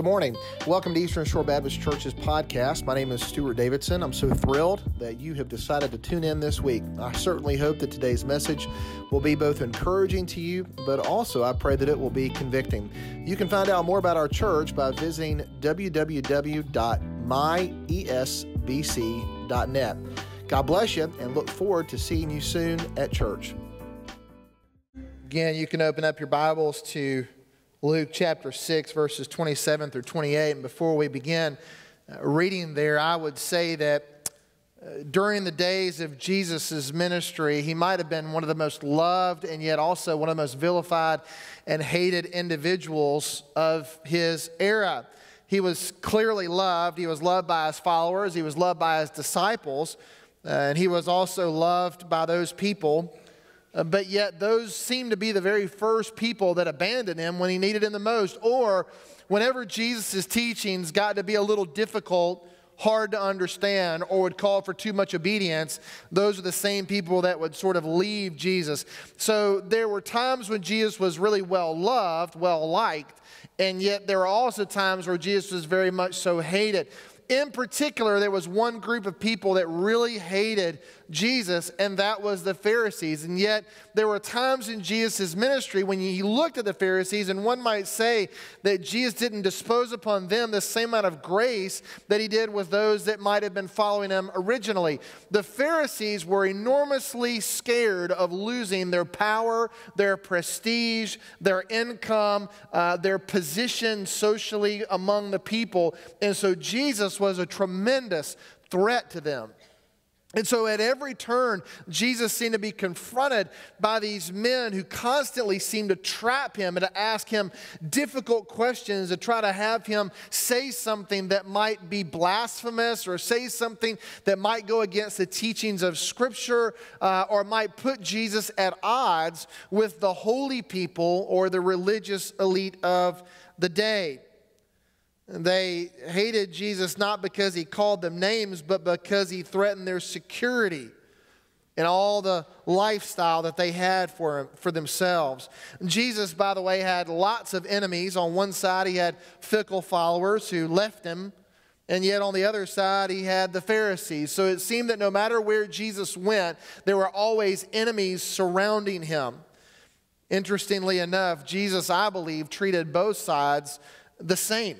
Good morning. Welcome to Eastern Shore Baptist Church's podcast. My name is Stuart Davidson. I'm so thrilled that you have decided to tune in this week. I certainly hope that today's message will be both encouraging to you, but also I pray that it will be convicting. You can find out more about our church by visiting www.myesbc.net. God bless you and look forward to seeing you soon at church. Again, you can open up your Bibles to Luke chapter 6, verses 27 through 28. And before we begin uh, reading there, I would say that uh, during the days of Jesus' ministry, he might have been one of the most loved and yet also one of the most vilified and hated individuals of his era. He was clearly loved. He was loved by his followers, he was loved by his disciples, uh, and he was also loved by those people uh, but yet, those seem to be the very first people that abandoned him when he needed him the most. Or whenever Jesus' teachings got to be a little difficult, hard to understand, or would call for too much obedience, those are the same people that would sort of leave Jesus. So there were times when Jesus was really well loved, well liked, and yet there were also times where Jesus was very much so hated. In particular, there was one group of people that really hated Jesus, and that was the Pharisees. And yet, there were times in Jesus' ministry when he looked at the Pharisees, and one might say that Jesus didn't dispose upon them the same amount of grace that he did with those that might have been following him originally. The Pharisees were enormously scared of losing their power, their prestige, their income, uh, their position socially among the people. And so, Jesus was a tremendous threat to them. And so at every turn, Jesus seemed to be confronted by these men who constantly seemed to trap him and to ask him difficult questions to try to have him say something that might be blasphemous or say something that might go against the teachings of Scripture uh, or might put Jesus at odds with the holy people or the religious elite of the day. They hated Jesus not because he called them names, but because he threatened their security and all the lifestyle that they had for, for themselves. Jesus, by the way, had lots of enemies. On one side, he had fickle followers who left him, and yet on the other side, he had the Pharisees. So it seemed that no matter where Jesus went, there were always enemies surrounding him. Interestingly enough, Jesus, I believe, treated both sides the same.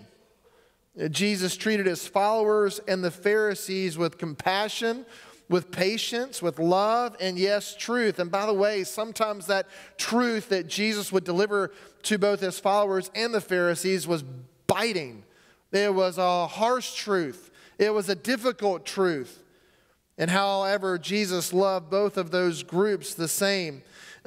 Jesus treated his followers and the Pharisees with compassion, with patience, with love, and yes, truth. And by the way, sometimes that truth that Jesus would deliver to both his followers and the Pharisees was biting. It was a harsh truth, it was a difficult truth. And however, Jesus loved both of those groups the same.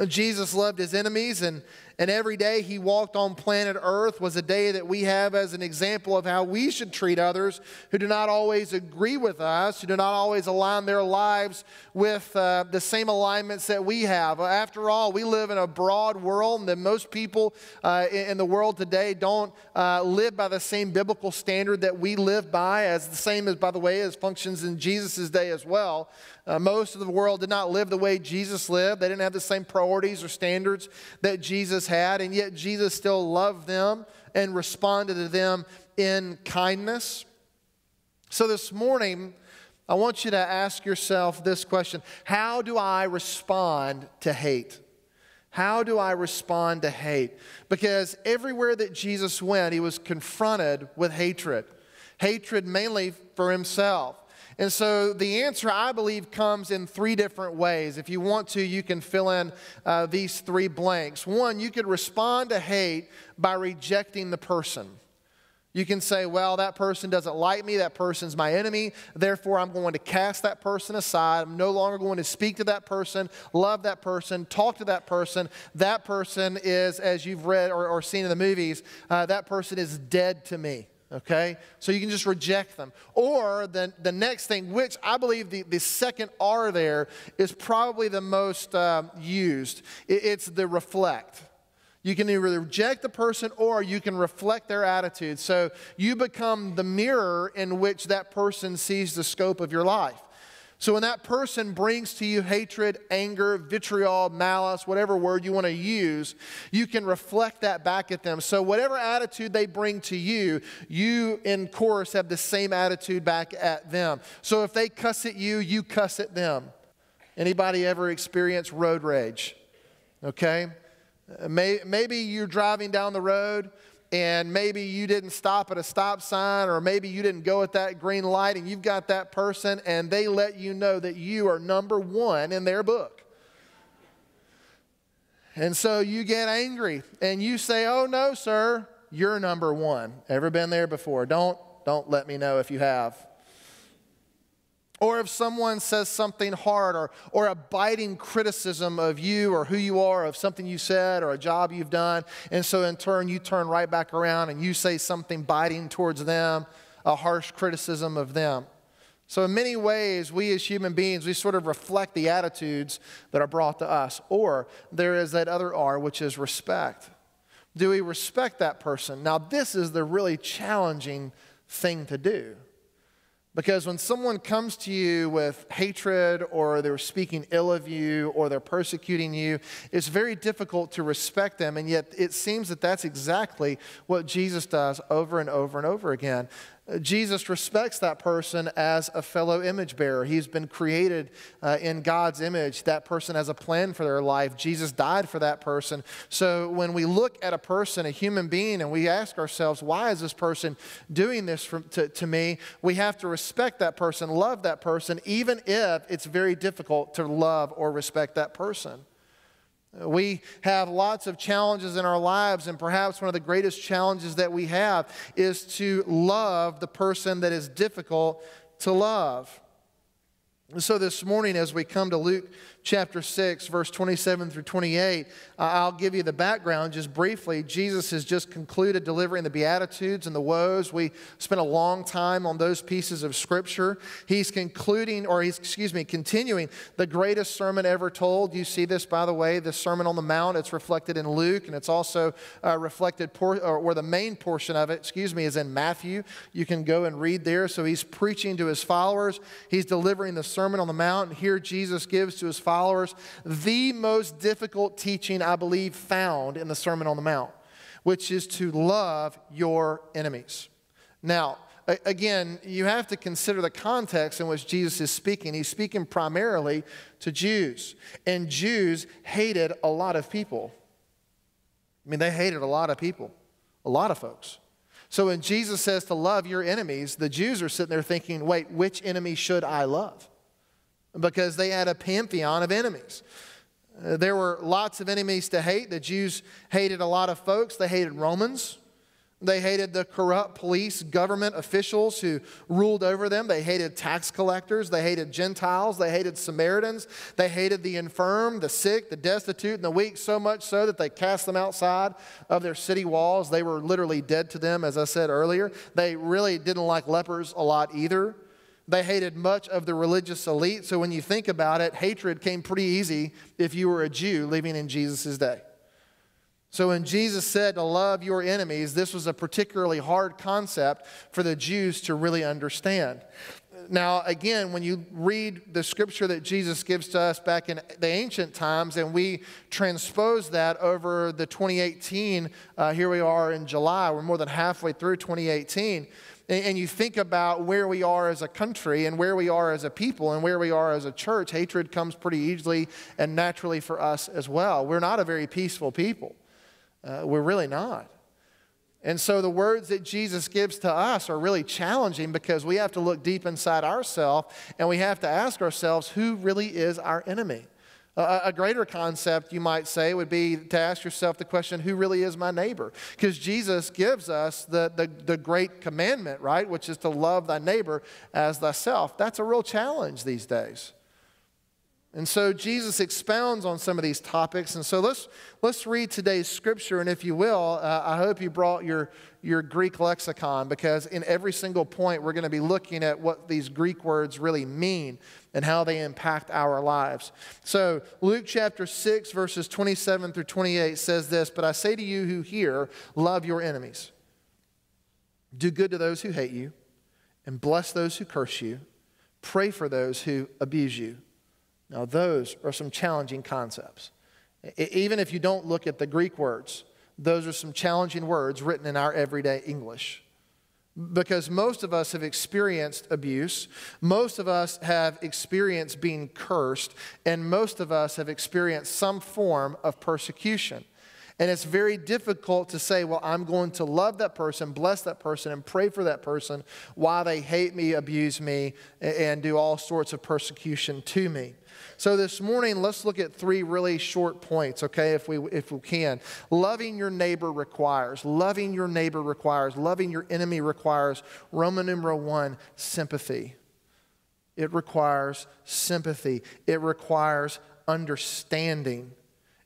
Jesus loved his enemies, and and every day he walked on planet Earth was a day that we have as an example of how we should treat others who do not always agree with us, who do not always align their lives with uh, the same alignments that we have. After all, we live in a broad world, and that most people uh, in the world today don't uh, live by the same biblical standard that we live by, as the same as, by the way, as functions in Jesus' day as well. Uh, most of the world did not live the way Jesus lived. They didn't have the same priorities or standards that Jesus had, and yet Jesus still loved them and responded to them in kindness. So this morning, I want you to ask yourself this question How do I respond to hate? How do I respond to hate? Because everywhere that Jesus went, he was confronted with hatred. Hatred mainly for himself. And so the answer, I believe, comes in three different ways. If you want to, you can fill in uh, these three blanks. One, you could respond to hate by rejecting the person. You can say, well, that person doesn't like me, that person's my enemy, therefore I'm going to cast that person aside. I'm no longer going to speak to that person, love that person, talk to that person. That person is, as you've read or, or seen in the movies, uh, that person is dead to me okay? So you can just reject them. Or the, the next thing, which I believe the, the second R there is probably the most uh, used, it, it's the reflect. You can either reject the person or you can reflect their attitude. So you become the mirror in which that person sees the scope of your life. So when that person brings to you hatred, anger, vitriol, malice, whatever word you want to use, you can reflect that back at them. So whatever attitude they bring to you, you in course have the same attitude back at them. So if they cuss at you, you cuss at them. Anybody ever experience road rage? Okay? Uh, maybe you're driving down the road and maybe you didn't stop at a stop sign, or maybe you didn't go at that green light, and you've got that person, and they let you know that you are number one in their book. And so you get angry and you say, Oh, no, sir, you're number one. Ever been there before? Don't, don't let me know if you have. Or if someone says something hard or, or a biting criticism of you or who you are, of something you said or a job you've done, and so in turn you turn right back around and you say something biting towards them, a harsh criticism of them. So, in many ways, we as human beings, we sort of reflect the attitudes that are brought to us. Or there is that other R, which is respect. Do we respect that person? Now, this is the really challenging thing to do. Because when someone comes to you with hatred or they're speaking ill of you or they're persecuting you, it's very difficult to respect them. And yet it seems that that's exactly what Jesus does over and over and over again. Jesus respects that person as a fellow image bearer. He's been created uh, in God's image. That person has a plan for their life. Jesus died for that person. So when we look at a person, a human being, and we ask ourselves, why is this person doing this for, to, to me? We have to respect that person, love that person, even if it's very difficult to love or respect that person. We have lots of challenges in our lives, and perhaps one of the greatest challenges that we have is to love the person that is difficult to love. So, this morning, as we come to Luke chapter 6, verse 27 through 28. Uh, I'll give you the background just briefly. Jesus has just concluded delivering the Beatitudes and the woes. We spent a long time on those pieces of Scripture. He's concluding, or he's, excuse me, continuing the greatest sermon ever told. You see this, by the way, the Sermon on the Mount. It's reflected in Luke, and it's also uh, reflected, por- or the main portion of it, excuse me, is in Matthew. You can go and read there. So he's preaching to his followers, he's delivering the Sermon on the Mount. Here Jesus gives to his followers the most difficult teaching, I believe, found in the Sermon on the Mount, which is to love your enemies. Now, again, you have to consider the context in which Jesus is speaking. He's speaking primarily to Jews, and Jews hated a lot of people. I mean, they hated a lot of people, a lot of folks. So when Jesus says to love your enemies, the Jews are sitting there thinking, wait, which enemy should I love? Because they had a pantheon of enemies. Uh, there were lots of enemies to hate. The Jews hated a lot of folks. They hated Romans. They hated the corrupt police, government officials who ruled over them. They hated tax collectors. They hated Gentiles. They hated Samaritans. They hated the infirm, the sick, the destitute, and the weak, so much so that they cast them outside of their city walls. They were literally dead to them, as I said earlier. They really didn't like lepers a lot either. They hated much of the religious elite. So when you think about it, hatred came pretty easy if you were a Jew living in Jesus' day. So when Jesus said to love your enemies, this was a particularly hard concept for the Jews to really understand. Now, again, when you read the scripture that Jesus gives to us back in the ancient times, and we transpose that over the 2018, uh, here we are in July, we're more than halfway through 2018 and you think about where we are as a country and where we are as a people and where we are as a church, hatred comes pretty easily and naturally for us as well. We're not a very peaceful people. Uh, we're really not. And so the words that Jesus gives to us are really challenging because we have to look deep inside ourselves and we have to ask ourselves who really is our enemy? A, greater concept, you might say, would be to ask yourself the question who really is my neighbor? Because Jesus gives us the, the, the great commandment, right, which is to love thy neighbor as thyself. That's a real challenge these days. And so Jesus expounds on some of these topics. And so let's, let's read today's scripture. And if you will, uh, I hope you brought your, your Greek lexicon because in every single point, we're going to be looking at what these Greek words really mean and how they impact our lives. So, Luke chapter 6, verses 27 through 28 says this But I say to you who hear, love your enemies, do good to those who hate you, and bless those who curse you. Pray for those who abuse you. Now, those are some challenging concepts. Even if you don't look at the Greek words, those are some challenging words written in our everyday English. Because most of us have experienced abuse, most of us have experienced being cursed, and most of us have experienced some form of persecution. And it's very difficult to say, well, I'm going to love that person, bless that person, and pray for that person while they hate me, abuse me, and do all sorts of persecution to me. So this morning, let's look at three really short points, okay, if we, if we can. Loving your neighbor requires, loving your neighbor requires, loving your enemy requires, Roman numeral one, sympathy. It requires sympathy. It requires understanding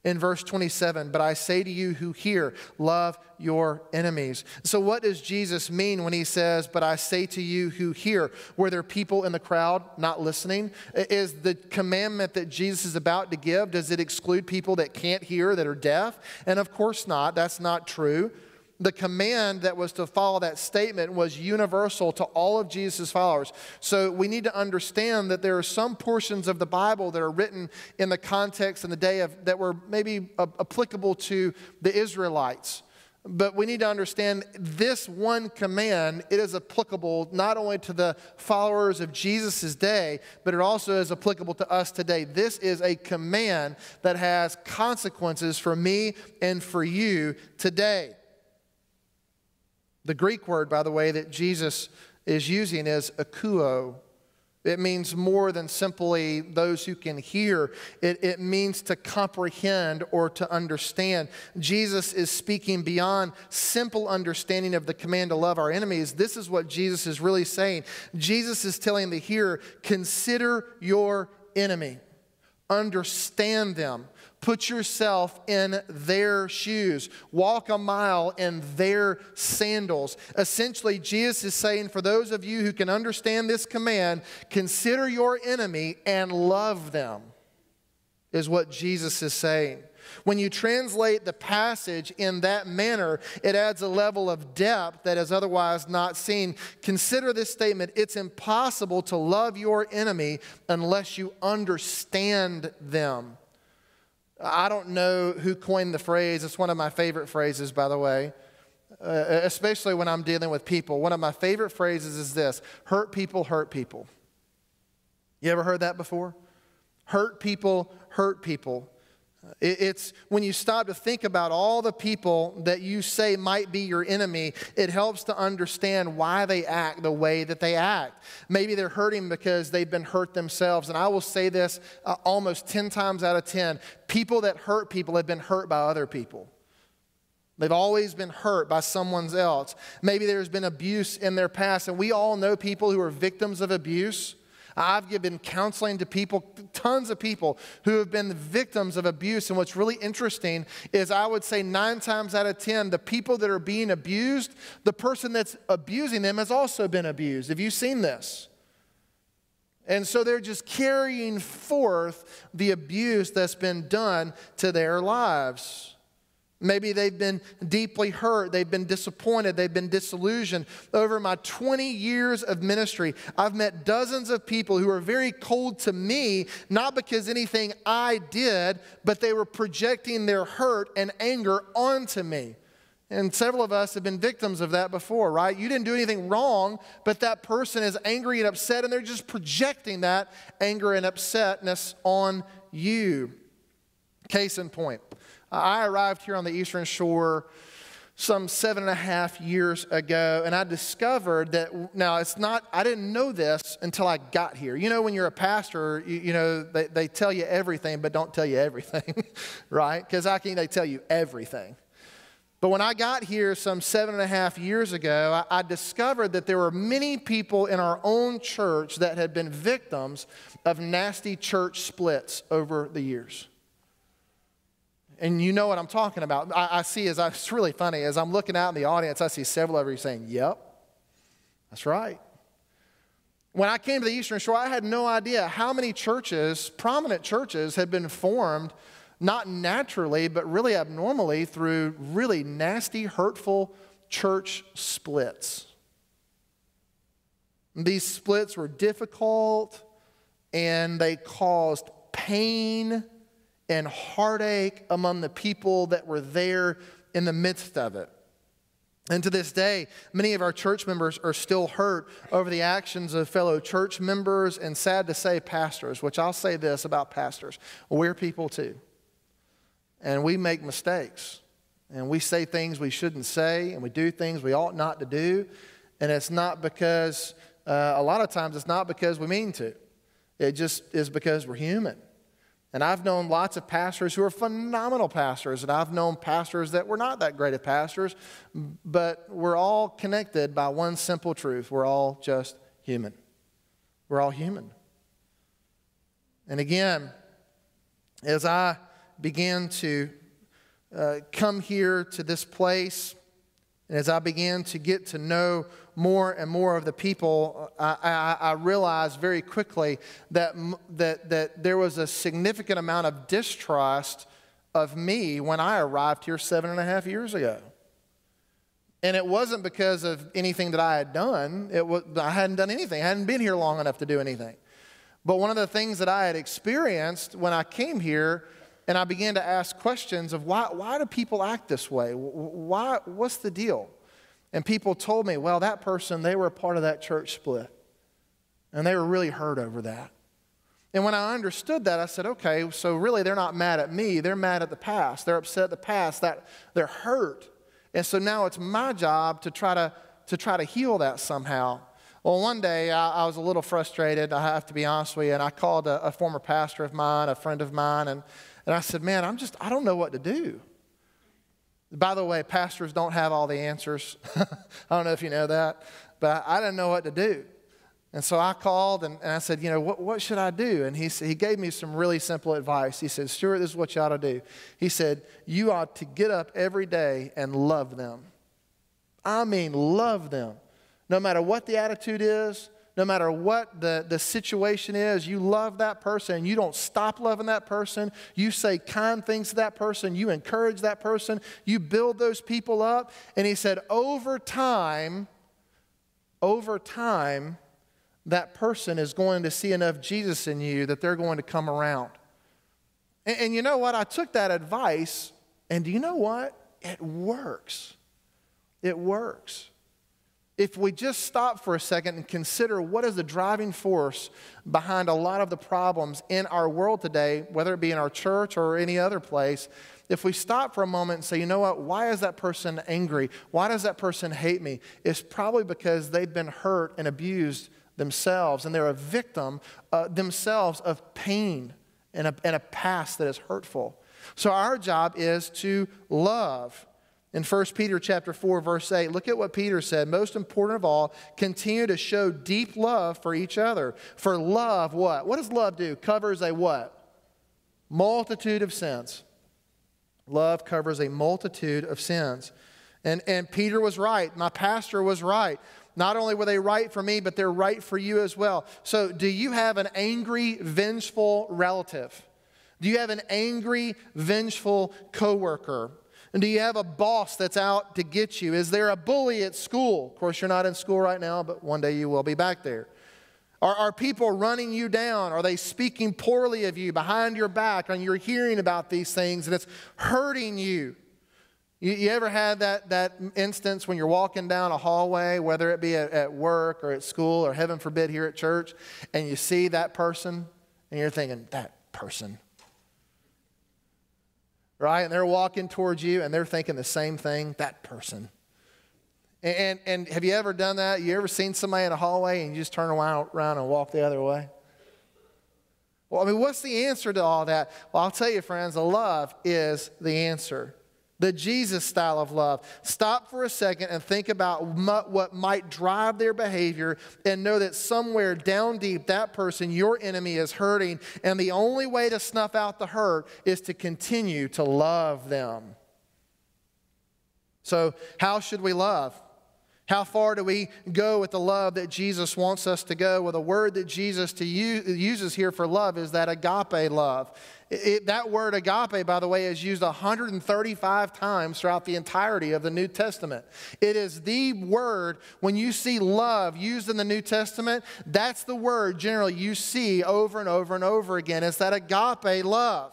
in verse 27 But I say to you who hear, love your enemies. So, what does Jesus mean when he says, But I say to you who hear? Were there people in the crowd not listening? Is the commandment that Jesus is about to give, does it exclude people that can't hear, that are deaf? And of course not. That's not true the command that was to follow that statement was universal to all of Jesus' followers. So we need to understand that there are some portions of the Bible that are written in the context and the day of that were maybe applicable to the Israelites. But we need to understand this one command, it is applicable not only to the followers of Jesus' day, but it also is applicable to us today. This is a command that has consequences for me and for you today. The Greek word, by the way, that Jesus is using is akuo. It means more than simply those who can hear. It, it means to comprehend or to understand. Jesus is speaking beyond simple understanding of the command to love our enemies. This is what Jesus is really saying. Jesus is telling the hearer, consider your enemy, understand them, Put yourself in their shoes. Walk a mile in their sandals. Essentially, Jesus is saying, for those of you who can understand this command, consider your enemy and love them, is what Jesus is saying. When you translate the passage in that manner, it adds a level of depth that is otherwise not seen. Consider this statement it's impossible to love your enemy unless you understand them. I don't know who coined the phrase. It's one of my favorite phrases, by the way, uh, especially when I'm dealing with people. One of my favorite phrases is this hurt people, hurt people. You ever heard that before? Hurt people, hurt people. It's when you stop to think about all the people that you say might be your enemy, it helps to understand why they act the way that they act. Maybe they're hurting because they've been hurt themselves. And I will say this uh, almost 10 times out of 10 people that hurt people have been hurt by other people. They've always been hurt by someone else. Maybe there's been abuse in their past, and we all know people who are victims of abuse. I've given counseling to people, tons of people who have been victims of abuse. And what's really interesting is I would say nine times out of 10, the people that are being abused, the person that's abusing them has also been abused. Have you seen this? And so they're just carrying forth the abuse that's been done to their lives. Maybe they've been deeply hurt, they've been disappointed, they've been disillusioned. Over my 20 years of ministry, I've met dozens of people who are very cold to me, not because anything I did, but they were projecting their hurt and anger onto me. And several of us have been victims of that before, right? You didn't do anything wrong, but that person is angry and upset, and they're just projecting that anger and upsetness on you. Case in point. I arrived here on the Eastern Shore some seven and a half years ago, and I discovered that now it's not, I didn't know this until I got here. You know, when you're a pastor, you, you know, they, they tell you everything, but don't tell you everything, right? Because I can they tell you everything. But when I got here some seven and a half years ago, I, I discovered that there were many people in our own church that had been victims of nasty church splits over the years. And you know what I'm talking about. I, I see as I, it's really funny as I'm looking out in the audience, I see several of you saying, "Yep, that's right." When I came to the Eastern Shore, I had no idea how many churches, prominent churches, had been formed not naturally, but really abnormally through really nasty, hurtful church splits. These splits were difficult and they caused pain and heartache among the people that were there in the midst of it. And to this day, many of our church members are still hurt over the actions of fellow church members and sad to say, pastors, which I'll say this about pastors we're people too. And we make mistakes. And we say things we shouldn't say, and we do things we ought not to do. And it's not because, uh, a lot of times, it's not because we mean to. It just is because we're human. And I've known lots of pastors who are phenomenal pastors, and I've known pastors that were not that great of pastors, but we're all connected by one simple truth we're all just human. We're all human. And again, as I began to uh, come here to this place, and as I began to get to know more and more of the people, I, I, I, realized very quickly that, that, that there was a significant amount of distrust of me when I arrived here seven and a half years ago. And it wasn't because of anything that I had done. It was, I hadn't done anything. I hadn't been here long enough to do anything. But one of the things that I had experienced when I came here and I began to ask questions of why, why do people act this way? Why, what's the deal? And people told me, well, that person, they were a part of that church split. And they were really hurt over that. And when I understood that, I said, okay, so really they're not mad at me. They're mad at the past. They're upset at the past. That they're hurt. And so now it's my job to try to, to try to heal that somehow. Well, one day I, I, was a little frustrated, I have to be honest with you, and I called a, a former pastor of mine, a friend of mine, and and I said, Man, I'm just, I don't know what to do. By the way, pastors don't have all the answers. I don't know if you know that, but I, didn't know what to do. And so I called and, and I said, You know, what, what should I do? And he, he gave me some really simple advice. He said, Stuart, this is what you ought to do. He said, You ought to get up every day and love them. I mean, love them. No matter what the attitude is, no matter what the, the situation is, you love that person. You don't stop loving that person. You say kind things to that person. You encourage that person. You build those people up. And he said, over time, over time, that person is going to see enough Jesus in you that they're going to come around. And, and you know what? I took that advice, and do you know what? It works. It works if we just stop for a second and consider what is the driving force behind a lot of the problems in our world today, whether it be in our church or any other place, if we stop for a moment and say, you know what, why is that person angry? Why does that person hate me? It's probably because they've been hurt and abused themselves, and they're a victim uh, themselves of pain and a, and a past that is hurtful. So our job is to love in 1 Peter chapter 4 verse 8, look at what Peter said. Most important of all, continue to show deep love for each other. For love what? What does love do? Covers a what? Multitude of sins. Love covers a multitude of sins. And, and Peter was right. My pastor was right. Not only were they right for me, but they're right for you as well. So, do you have an angry, vengeful relative? Do you have an angry, vengeful coworker? And do you have a boss that's out to get you? Is there a bully at school? Of course, you're not in school right now, but one day you will be back there. Are, are people running you down? Are they speaking poorly of you behind your back? And you're hearing about these things and it's hurting you? You, you ever had that, that instance when you're walking down a hallway, whether it be at, at work or at school or heaven forbid here at church, and you see that person and you're thinking, that person, right? And they're walking towards you and they're thinking the same thing, that person. And, and have you ever done that? You ever seen somebody in a hallway and you just turn around, around and walk the other way? Well, I mean, what's the answer to all that? Well, I'll tell you, friends, the love is the answer the Jesus style of love. Stop for a second and think about what might drive their behavior and know that somewhere down deep, that person, your enemy, is hurting. And the only way to snuff out the hurt is to continue to love them. So, how should we love? How far do we go with the love that Jesus wants us to go? Well, the word that Jesus use, uses here for love is that agape love. It, that word agape, by the way, is used 135 times throughout the entirety of the New Testament. It is the word, when you see love used in the New Testament, that's the word generally you see over and over and over again. It's that agape love.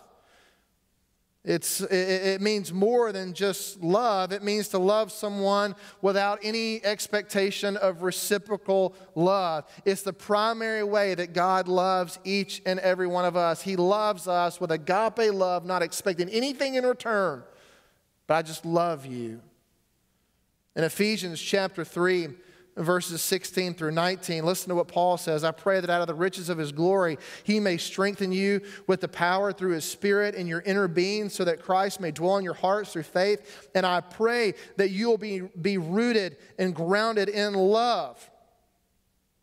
It's, it, means more than just love. It means to love someone without any expectation of reciprocal love. It's the primary way that God loves each and every one of us. He loves us with agape love, not expecting anything in return, but I just love you. In Ephesians chapter 3, verses 16 through 19. Listen to what Paul says. I pray that out of the riches of his glory, he may strengthen you with the power through his spirit in your inner being, so that Christ may dwell in your hearts through faith. And I pray that you will be, be rooted and grounded in love.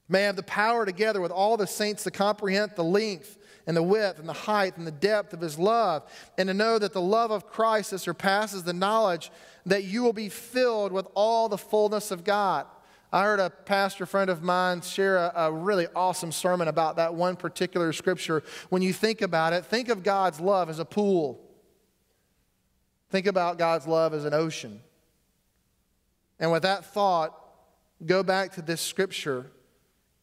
May have the power together with all the saints to comprehend the length and the width and the height and the depth of his love, and to know that the love of Christ that surpasses the knowledge, that you will be filled with all the fullness of God. I heard a pastor friend of mine share a, a, really awesome sermon about that one particular scripture. When you think about it, think of God's love as a pool. Think about God's love as an ocean. And with that thought, go back to this scripture,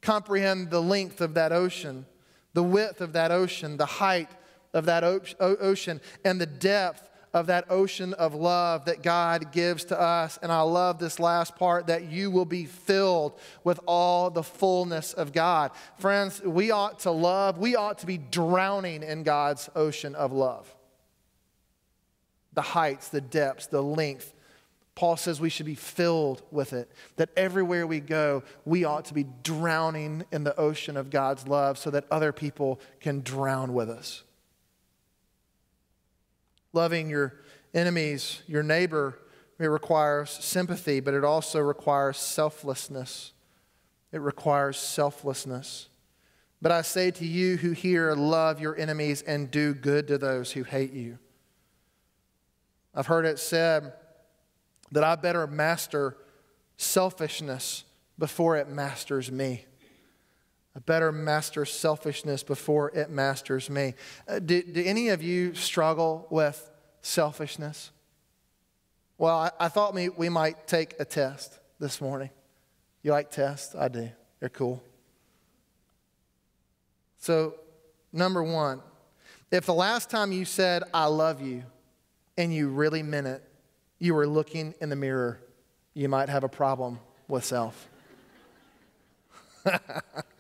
comprehend the length of that ocean, the width of that ocean, the height of that ocean, and the depth of that ocean of love that God gives to us. And I love this last part that you will be filled with all the fullness of God. Friends, we ought to love, we ought to be drowning in God's ocean of love. The heights, the depths, the length. Paul says we should be filled with it. That everywhere we go, we ought to be drowning in the ocean of God's love so that other people can drown with us. Loving your enemies, your neighbor, it requires sympathy, but it also requires selflessness. It requires selflessness. But I say to you who hear, love your enemies and do good to those who hate you. I've heard it said that I better master selfishness before it masters me. Better master selfishness before it masters me. Uh, do, do, any of you struggle with selfishness? Well, I, I thought we might take a test this morning. You like tests? I do. They're cool. So, number one, if the last time you said, I love you, and you really meant it, you were looking in the mirror, you might have a problem with self.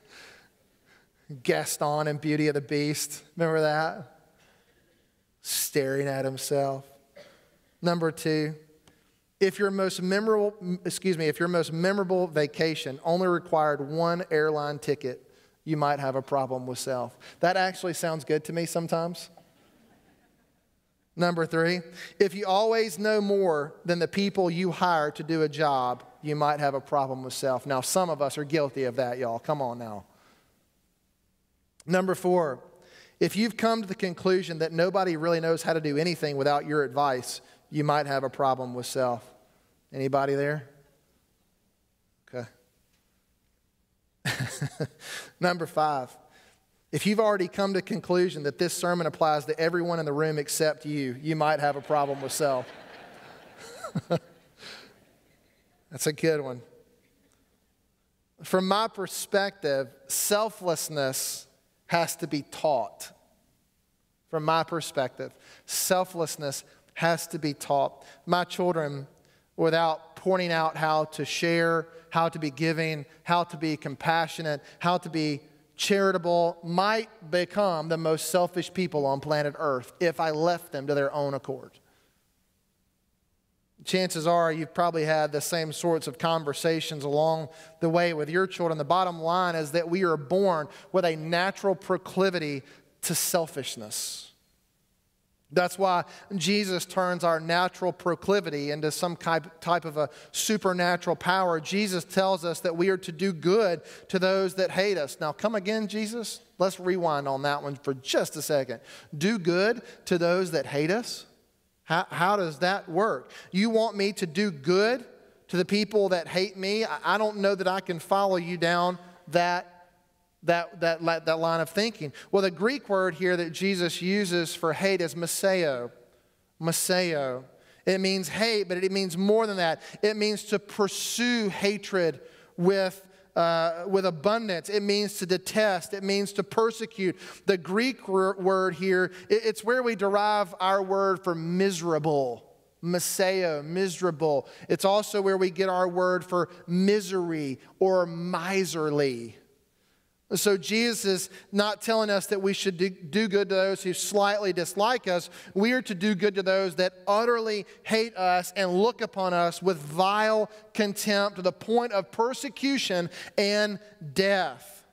Gaston and Beauty of the Beast. Remember that? Staring at himself. Number two, if your most memorable, excuse me, if your most memorable vacation only required one airline ticket, you might have a problem with self. That actually sounds good to me sometimes. Number three, if you always know more than the people you hire to do a job, you might have a problem with self. Now, some of us are guilty of that, y'all. Come on now. Number four, if you've come to the conclusion that nobody really knows how to do anything without your advice, you might have a problem with self. Anybody there? Okay. Number five, if you've already come to conclusion that this sermon applies to everyone in the room except you, you might have a problem with self. That's a good one. From my perspective, selflessness has to be taught. From my perspective, selflessness has to be taught. My children, without pointing out how to share, how to be giving, how to be compassionate, how to be charitable, might become the most selfish people on planet Earth if I left them to their own accord chances are you've probably had the same sorts of conversations along the way with your children. The bottom line is that we are born with a natural proclivity to selfishness. That's why Jesus turns our natural proclivity into some type of a supernatural power. Jesus tells us that we are to do good to those that hate us. Now, come again, Jesus? Let's rewind on that one for just a second. Do good to those that hate us? How, how does that work? You want me to do good to the people that hate me, I don't know that I can follow you down that, that, that, that line of thinking. Well, the Greek word here that Jesus uses for hate is miseo. Miseo. It means hate, but it means more than that. It means to pursue hatred with uh, with abundance. It means to detest. It means to persecute. The Greek word here, it's where we derive our word for miserable. Miseo, miserable. It's also where we get our word for misery or miserly. So Jesus is not telling us that we should do good to those who slightly dislike us. We are to do good to those that utterly hate us and look upon us with vile contempt to the point of persecution and death.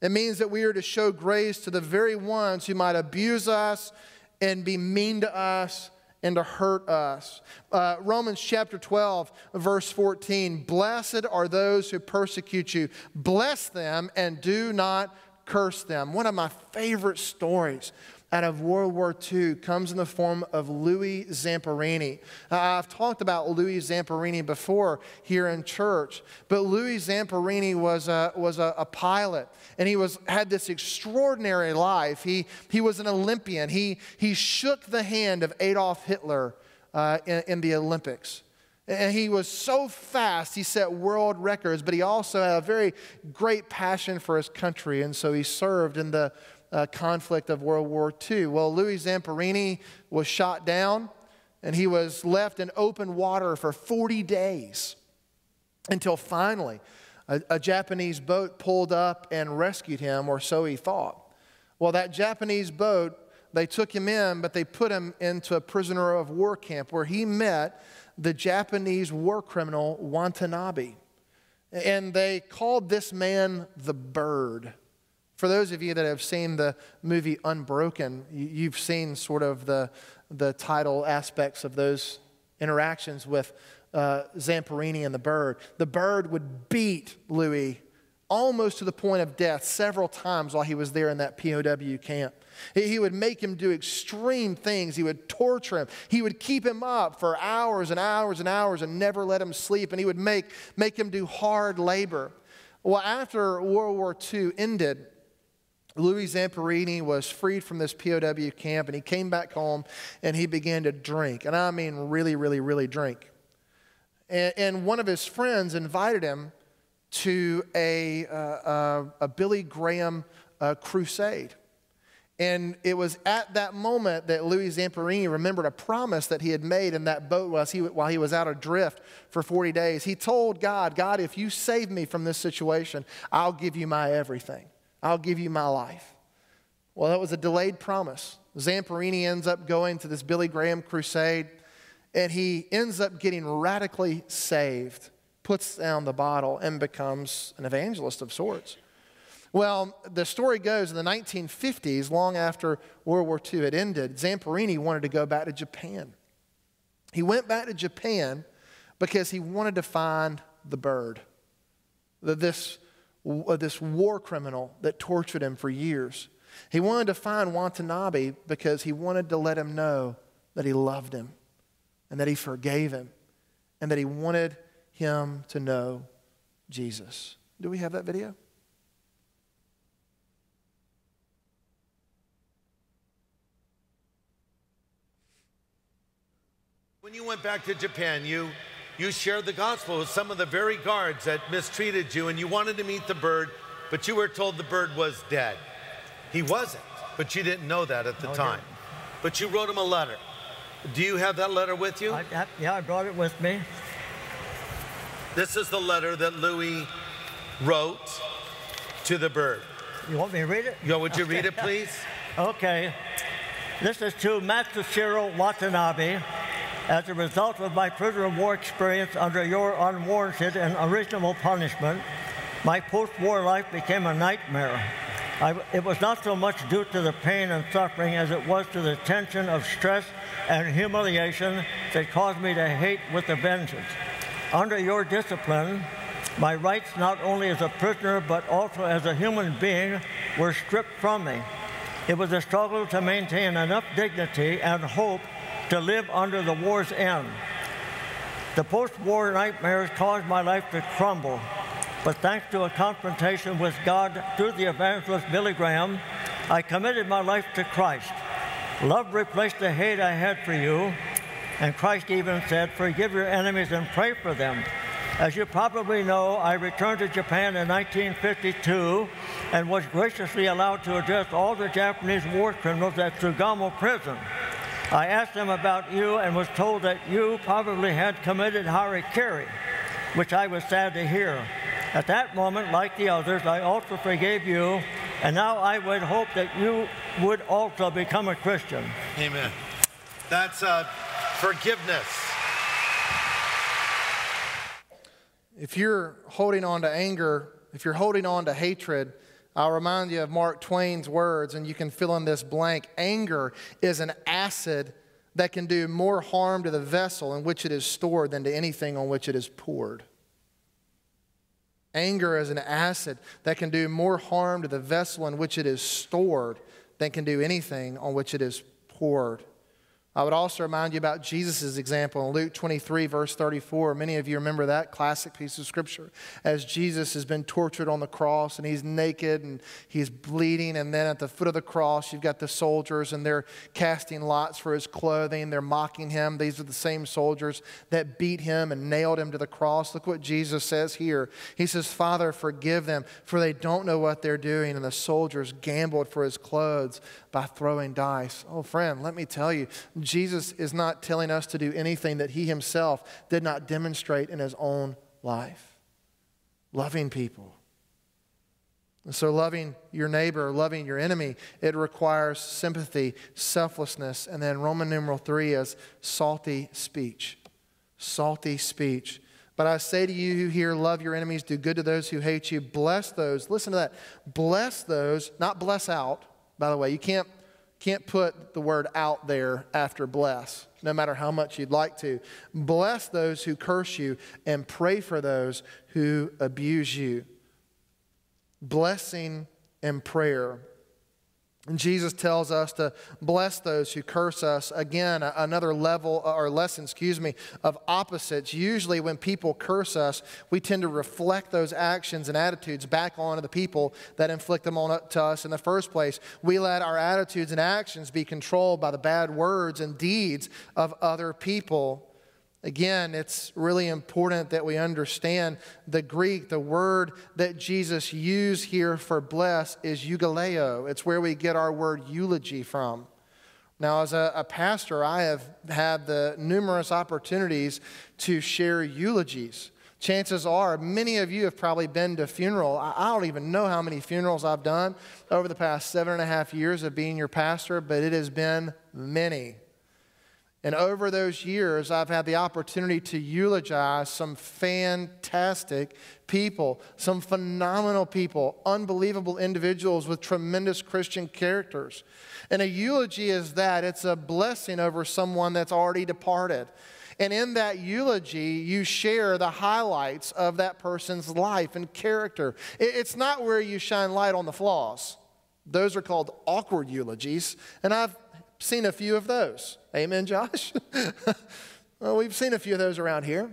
It means that we are to show grace to the very ones who might abuse us and be mean to us and to hurt us. Uh, Romans chapter 12, verse 14 Blessed are those who persecute you, bless them and do not curse them. One of my favorite stories out of World War II comes in the form of Louis Zamperini. Uh, I've talked about Louis Zamperini before here in church, but Louis Zamperini was a, was a, a, pilot, and he was, had this extraordinary life. He, he was an Olympian. He, he shook the hand of Adolf Hitler uh, in, in the Olympics. And he was so fast, he set world records, but he also had a very great passion for his country. And so he served in the uh, conflict of World War II. Well, Louis Zamperini was shot down and he was left in open water for 40 days until finally a, a Japanese boat pulled up and rescued him, or so he thought. Well, that Japanese boat, they took him in, but they put him into a prisoner of war camp where he met the Japanese war criminal Watanabe. And they called this man the bird. For those of you that have seen the movie Unbroken, you've seen sort of the, the title aspects of those interactions with uh, Zamperini and the bird. The bird would beat Louis almost to the point of death several times while he was there in that POW camp. He would make him do extreme things. He would torture him. He would keep him up for hours and hours and hours and never let him sleep. And he would make, make him do hard labor. Well, after World War II ended, Louis Zamperini was freed from this POW camp and he came back home and he began to drink. And I mean, really, really, really drink. And, and one of his friends invited him to a, uh, a Billy Graham uh, crusade. And it was at that moment that Louis Zamperini remembered a promise that he had made in that boat while he, while he was out adrift for 40 days. He told God, God, if you save me from this situation, I'll give you my everything. I'll give you my life. Well, that was a delayed promise. Zamperini ends up going to this Billy Graham crusade, and he ends up getting radically saved, puts down the bottle, and becomes an evangelist of sorts. Well, the story goes in the 1950s, long after World War II had ended, Zamperini wanted to go back to Japan. He went back to Japan because he wanted to find the bird. This Uh, this war criminal that tortured him for years. He wanted to find Watanabe because he wanted to let him know that he loved him and that he forgave him and that he wanted him to know Jesus. Do we have that video? When you went back to Japan, you you shared the gospel with some of the very guards that mistreated you, and you wanted to meet the bird, but you were told the bird was dead. He wasn't, but you didn't know that at the no, time. But you wrote him a letter. Do you have that letter with you? I, I, yeah, I brought it with me. This is the letter that Louis wrote to the bird. You want me to read it? Yo, would you read it, please? okay. This is to Mutsuhiro Watanabe, as a result of my prisoner of war experience under your unwarranted and unreasonable punishment, my post war life became a nightmare. I, it was not so much due to the pain and suffering as it was to the tension of stress and humiliation that caused me to hate with a vengeance. Under your discipline, my rights not only as a prisoner but also as a human being were stripped from me. It was a struggle to maintain enough dignity and hope to live under the war's end. The post war nightmares caused my life to crumble. But thanks to a confrontation with God through the evangelist Billy Graham, I committed my life to Christ. Love replaced the hate I had for you, and Christ even said, Forgive your enemies and pray for them. As you probably know, I returned to Japan in 1952 and was graciously allowed to address all the Japanese war criminals at Sugamo prison. I asked them about you and was told that you probably had committed harikiri, which I was sad to hear. At that moment, like the others, I also forgave you, and now I would hope that you would also become a Christian. Amen. That's uh, forgiveness. If you're holding on to anger, if you're holding on to hatred, I'll remind you of Mark Twain's words, and you can fill in this blank. Anger is an acid that can do more harm to the vessel in which it is stored than to anything on which it is poured. Anger is an acid that can do more harm to the vessel in which it is stored than can do anything on which it is poured. I would also remind you about Jesus' example in Luke 23, verse 34. Many of you remember that classic piece of scripture as Jesus has been tortured on the cross and he's naked and he's bleeding. And then at the foot of the cross, you've got the soldiers and they're casting lots for his clothing. They're mocking him. These are the same soldiers that beat him and nailed him to the cross. Look what Jesus says here. He says, Father, forgive them, for they don't know what they're doing. And the soldiers gambled for his clothes by throwing dice. Oh, friend, let me tell you, Jesus is not telling us to do anything that he himself did not demonstrate in his own life. Loving people. And so, loving your neighbor, loving your enemy, it requires sympathy, selflessness, and then Roman numeral three is salty speech. Salty speech. But I say to you who hear, love your enemies, do good to those who hate you, bless those. Listen to that. Bless those, not bless out, by the way. You can't can't put the word out there after bless, no matter how much you'd like to. Bless those who curse you and pray for those who abuse you. Blessing and prayer. And Jesus tells us to bless those who curse us. Again, another level uh, or lesson, excuse me, of opposites. Usually, when people curse us, we tend to reflect those actions and attitudes back onto the people that inflict them on uh, to us in the first place. We let our attitudes and actions be controlled by the bad words and deeds of other people. Again, it's really important that we understand the Greek, the word that Jesus used here for bless is eugaleo. It's where we get our word eulogy from. Now, as a, a, pastor, I have had the numerous opportunities to share eulogies. Chances are, many of you have probably been to funeral. I, I don't even know how many funerals I've done over the past seven and a half years of being your pastor, but it has been many. And over those years, I've had the opportunity to eulogize some fantastic people, some phenomenal people, unbelievable individuals with tremendous Christian characters. And a eulogy is that it's a blessing over someone that's already departed. And in that eulogy, you share the highlights of that person's life and character. It's not where you shine light on the flaws. Those are called awkward eulogies. And I've seen a few of those. Amen, Josh? well, we've seen a few of those around here.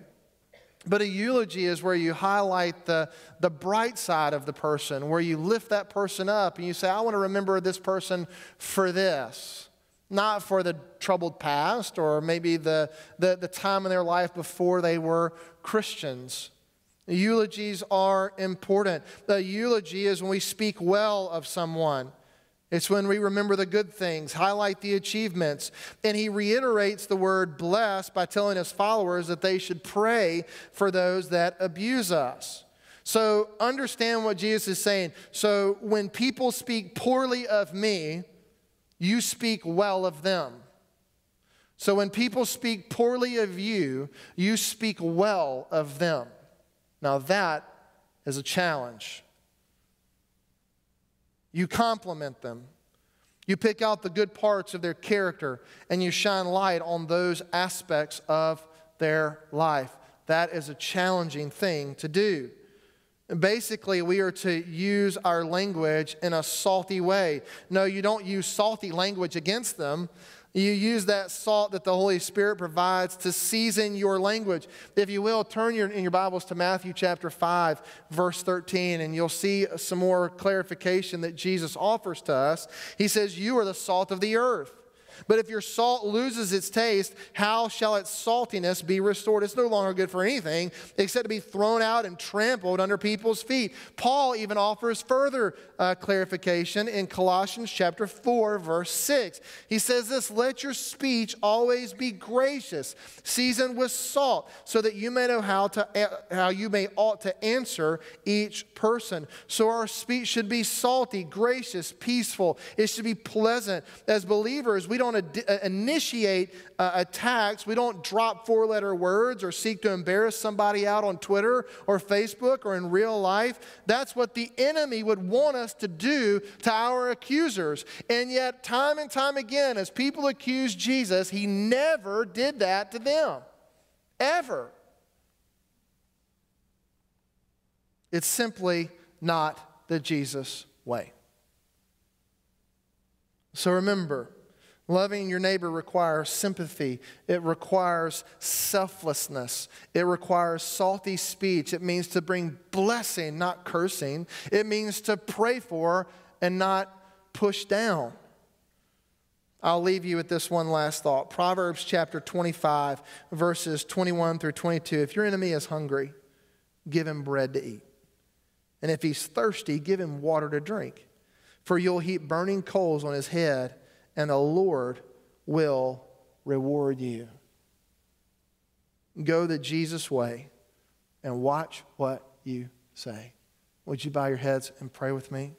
But a eulogy is where you highlight the, the bright side of the person, where you lift that person up and you say, I want to remember this person for this. Not for the troubled past or maybe the, the, the time in their life before they were Christians. Eulogies are important. The eulogy is when we speak well of someone. It's when we remember the good things, highlight the achievements. And he reiterates the word bless by telling his followers that they should pray for those that abuse us. So understand what Jesus is saying. So when people speak poorly of me, you speak well of them. So when people speak poorly of you, you speak well of them. Now that is a challenge. You compliment them. You pick out the good parts of their character and you shine light on those aspects of their life. That is a challenging thing to do. basically, we are to use our language in a salty way. No, you don't use salty language against them. You use that salt that the Holy Spirit provides to season your language. If you will, turn your, in your Bibles to Matthew chapter 5, verse 13, and you'll see some more clarification that Jesus offers to us. He says, You are the salt of the earth. But if your salt loses its taste, how shall its saltiness be restored? It's no longer good for anything except to be thrown out and trampled under people's feet. Paul even offers further uh, clarification in Colossians chapter 4, verse 6. He says this Let your speech always be gracious, seasoned with salt, so that you may know how, to, how you may ought to answer each person. So our speech should be salty, gracious, peaceful. It should be pleasant. As believers, we don't ad- uh, initiate uh, attacks. We don't drop four letter words or seek to embarrass somebody out on Twitter or Facebook or in real life. That's what the enemy would want us to do to our accusers. And yet, time and time again, as people accuse Jesus, he never did that to them. Ever. It's simply not the Jesus way. So remember, Loving your neighbor requires sympathy. It requires selflessness. It requires salty speech. It means to bring blessing, not cursing. It means to pray for and not push down. I'll leave you with this one last thought. Proverbs chapter 25, verses 21 through 22. If your enemy is hungry, give him bread to eat. And if he's thirsty, give him water to drink. For you'll heap burning coals on his head and the Lord will reward you. Go the Jesus way and watch what you say. Would you bow your heads and pray with me?